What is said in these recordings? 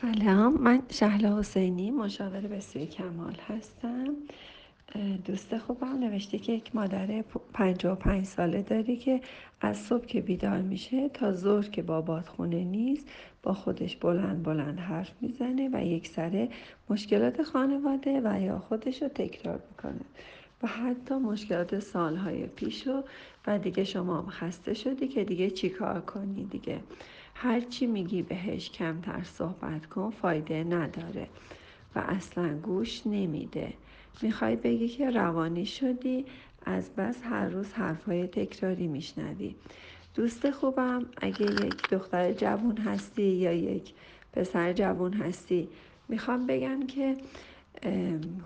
سلام من شهلا حسینی مشاور بسیار کمال هستم. دوست خوبم. نوشته که یک مادر و پنج ساله داری که از صبح که بیدار میشه تا ظهر که بابات خونه نیست با خودش بلند بلند حرف می‌زنه و یک سره مشکلات خانواده و یا خودش رو تکرار می‌کنه. و حتی مشکلات سالهای پیش و دیگه شما خسته شدی که دیگه چیکار کنی دیگه. هرچی میگی بهش کمتر صحبت کن فایده نداره و اصلا گوش نمیده. می‌خوای بگی که روانی شدی از بس هر روز حرفهای تکراری میشنوی. دوست خوبم اگه یک دختر جوون هستی یا یک پسر جوون هستی می‌خوام بگم که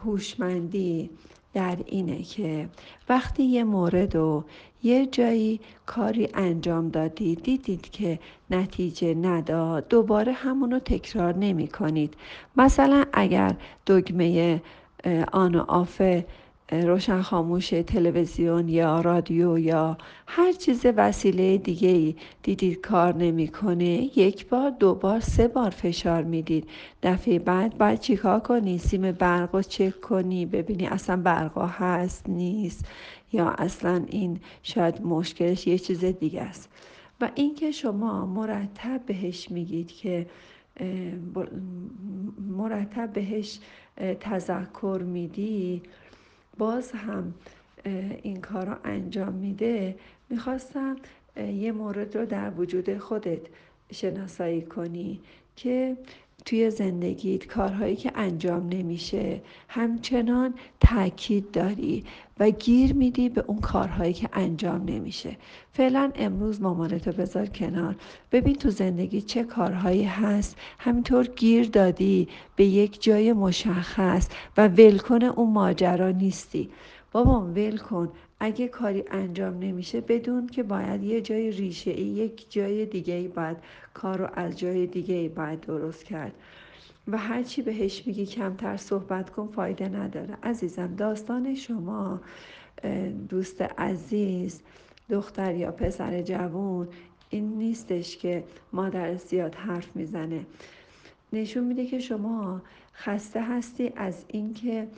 هوشمندی در اینه که وقتی یه مورد و یه جایی کاری انجام دادی دیدید که نتیجه نداد دوباره همونو تکرار نمی کنید مثلا اگر دگمه آن و آفه روشن خاموش تلویزیون یا رادیو یا هر چیز وسیله دیگه ای دیدید کار نمی‌کنه یک بار دو بار سه بار فشار می‌دید. دفعه بعد باید چیکار کنی؟ سیم برق رو چک کنی ببینی اصلا برقا هست نیست یا اصلا این شاید مشکلش یه چیز دیگه است. و اینکه شما مرتب بهش میگید که مرتب بهش تذکر میدی باز هم این کار رو انجام میده. می‌خواستم یه مورد رو در وجود خودت شناسایی کنی که توی زندگیت کارهایی که انجام نمیشه همچنان تاکید داری و گیر میدی به اون کارهایی که انجام نمیشه. فعلا امروز مامانتو بذار کنار. ببین تو زندگی چه کارهایی هست. همینطور گیر دادی به یک جای مشخص و ولکن اون ماجرا نیستی. بابام ول کن. اگه کاری انجام نمیشه بدون که باید یه جای ریشه ای یک جای دیگه ای باید کار رو از جای دیگه ای باید درست کرد. و هرچی بهش میگی کمتر صحبت کن فایده نداره. عزیزم داستان شما دوست عزیز دختر یا پسر جوون این نیستش که مادر زیاد حرف می‌زنه. نشون میده که شما خسته هستی از اینکه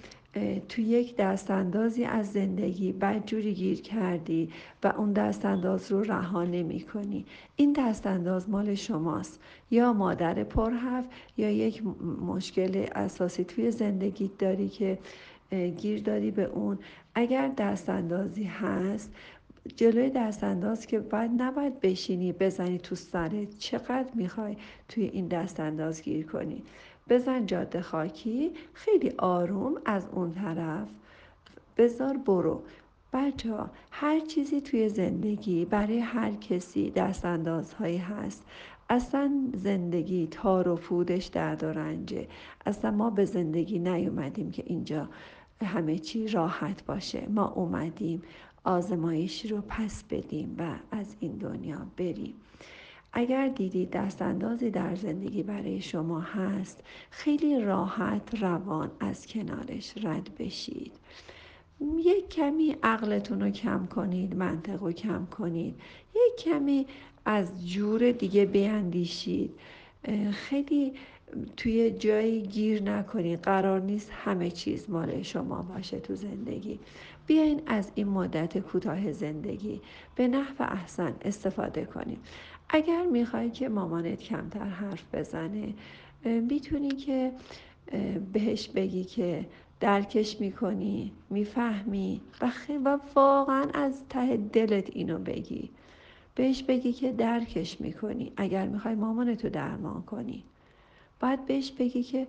تو یک دستاندازی از زندگی بدجوری گیر کردی و اون دستانداز رو رها نمی کنی. این دستانداز مال شماست. یا مادر پرحرف یا یک مشکل اساسی توی زندگی داری که گیر داری به اون. اگر دستاندازی هست جلوی دستانداز که باید نباید بشینی بزنی تو سرت چقدر می‌خوای توی این دستانداز گیر کنی؟ بزن جاده خاکی خیلی آروم از اون طرف. بذار برو. بچه ها هر چیزی توی زندگی برای هر کسی دست اندازهایی هست. اصلا زندگی تار و پودش درد و رنجه. اصلا ما به زندگی نیومدیم که اینجا همه چی راحت باشه. ما اومدیم آزمایشی رو پس بدیم و از این دنیا بریم. اگر دیدید دستاندازی در زندگی برای شما هست خیلی راحت روان از کنارش رد بشید. یک کمی عقلتون رو کم کنید منطق رو کم کنید. یک کمی از جور دیگه بیاندیشید خیلی توی جایی گیر نکنید. قرار نیست همه چیز مال شما باشه تو زندگی. بیاین از این مدت کوتاه زندگی به نحو احسن استفاده کنید. اگر می‌خوای که مامانت کمتر حرف بزنه می‌تونی که بهش بگی که درکش می‌کنی می‌فهمی و, و واقعا از ته دلت اینو بگی. بهش بگی که درکش می‌کنی اگر می‌خوای مامانتو درمان کنی. باید بهش بگی که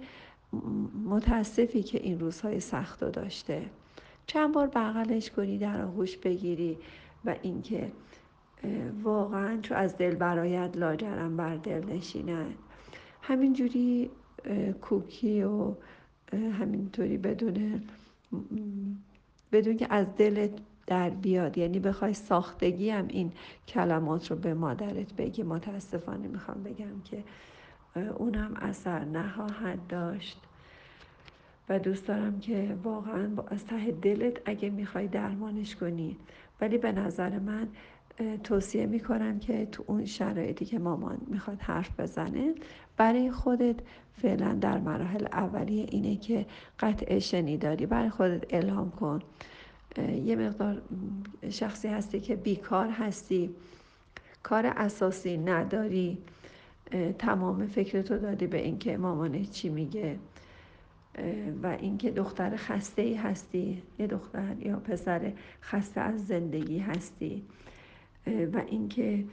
متاسفی که این روزهای سخت رو داشته. چند بار بغلش کنی در آغوش بگیری و اینکه واقعا چو از دل برایت لاجرم بر دل نشیند. همینجوری کوکی و همینطوری بدون بدون که از دلت در بیاد. یعنی بخوای ساختگی هم این کلمات رو به مادرت بگی. متاسفانه می‌خوام بگم که اونم اثر نخواهد داشت. و دوست دارم که واقعا از ته دلت اگه می‌خوای درمانش کنی. ولی به نظر من توصیه می‌کنم که تو اون شرایطی که مامان می‌خواد حرف بزنه برای خودت فعلا در مراحل اولیه اینه که قطع شنیداری برای خودت اعلام کن. یه مقدار شخصی هستی که بیکار هستی کار اساسی نداری تمام فکرتو دادی به اینکه مامانه چی میگه و اینکه دختر خسته ای هستی یه دختر یا پسر خسته از زندگی هستی. و اینکه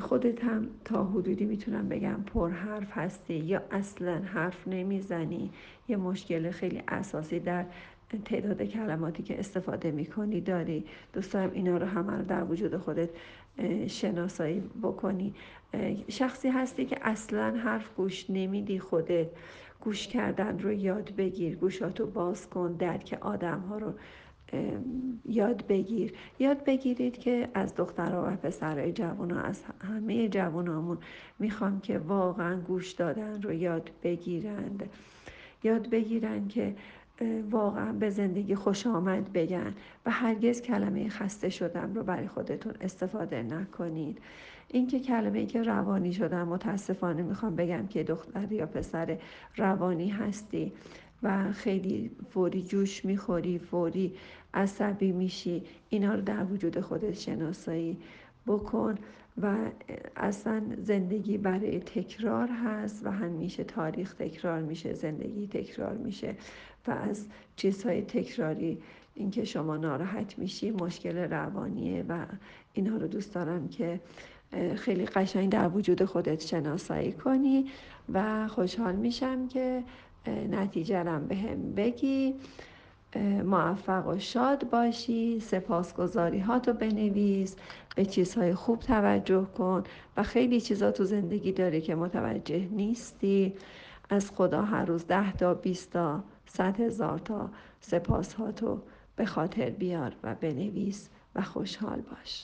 خودت هم تا حدودی می‌تونم بگم پر حرف هستی یا اصلا حرف نمی‌زنی. یه مشکل خیلی اساسی در تعداد کلماتی که استفاده می‌کنی داری. دوست دارم اینا رو همه رو در وجود خودت شناسایی بکنی. شخصی هستی که اصلا حرف گوش نمیدی خودت. گوش کردن رو یاد بگیر. گوشاتو باز کن. درک آدم ها رو یاد بگیر. یاد بگیرید که از دخترها و پسرهای جوان از همه جوانامون می‌خوام که واقعا گوش دادن رو یاد بگیرند. یاد بگیرن که واقعا به زندگی خوش آمد بگن و هرگز کلمه خسته شدم رو برای خودتون استفاده نکنید. اینکه کلمه ای که روانی شدم متاسفانه می‌خوام بگم که دختر یا پسر روانی هستی و خیلی فوری جوش می‌خوری فوری عصبی میشی اینا رو در وجود خودت شناسایی بکن و اصلا زندگی برای تکرار هست و همیشه تاریخ تکرار میشه زندگی تکرار میشه و از چیزهای تکراری اینکه شما ناراحت میشی مشکل روانیه و اینها رو دوست دارم که خیلی قشنگ در وجود خودت شناسایی کنی و خوشحال میشم که نتیجه رم به هم بگی. موفق و شاد باشی سپاسگزاری ها تو بنویس به چیزهای خوب توجه کن و خیلی چیزا تو زندگی داری که متوجه نیستی. از خدا هر روز ده تا بیست تا صد هزار تا سپاس ها تو به خاطر بیار و بنویس و خوشحال باش.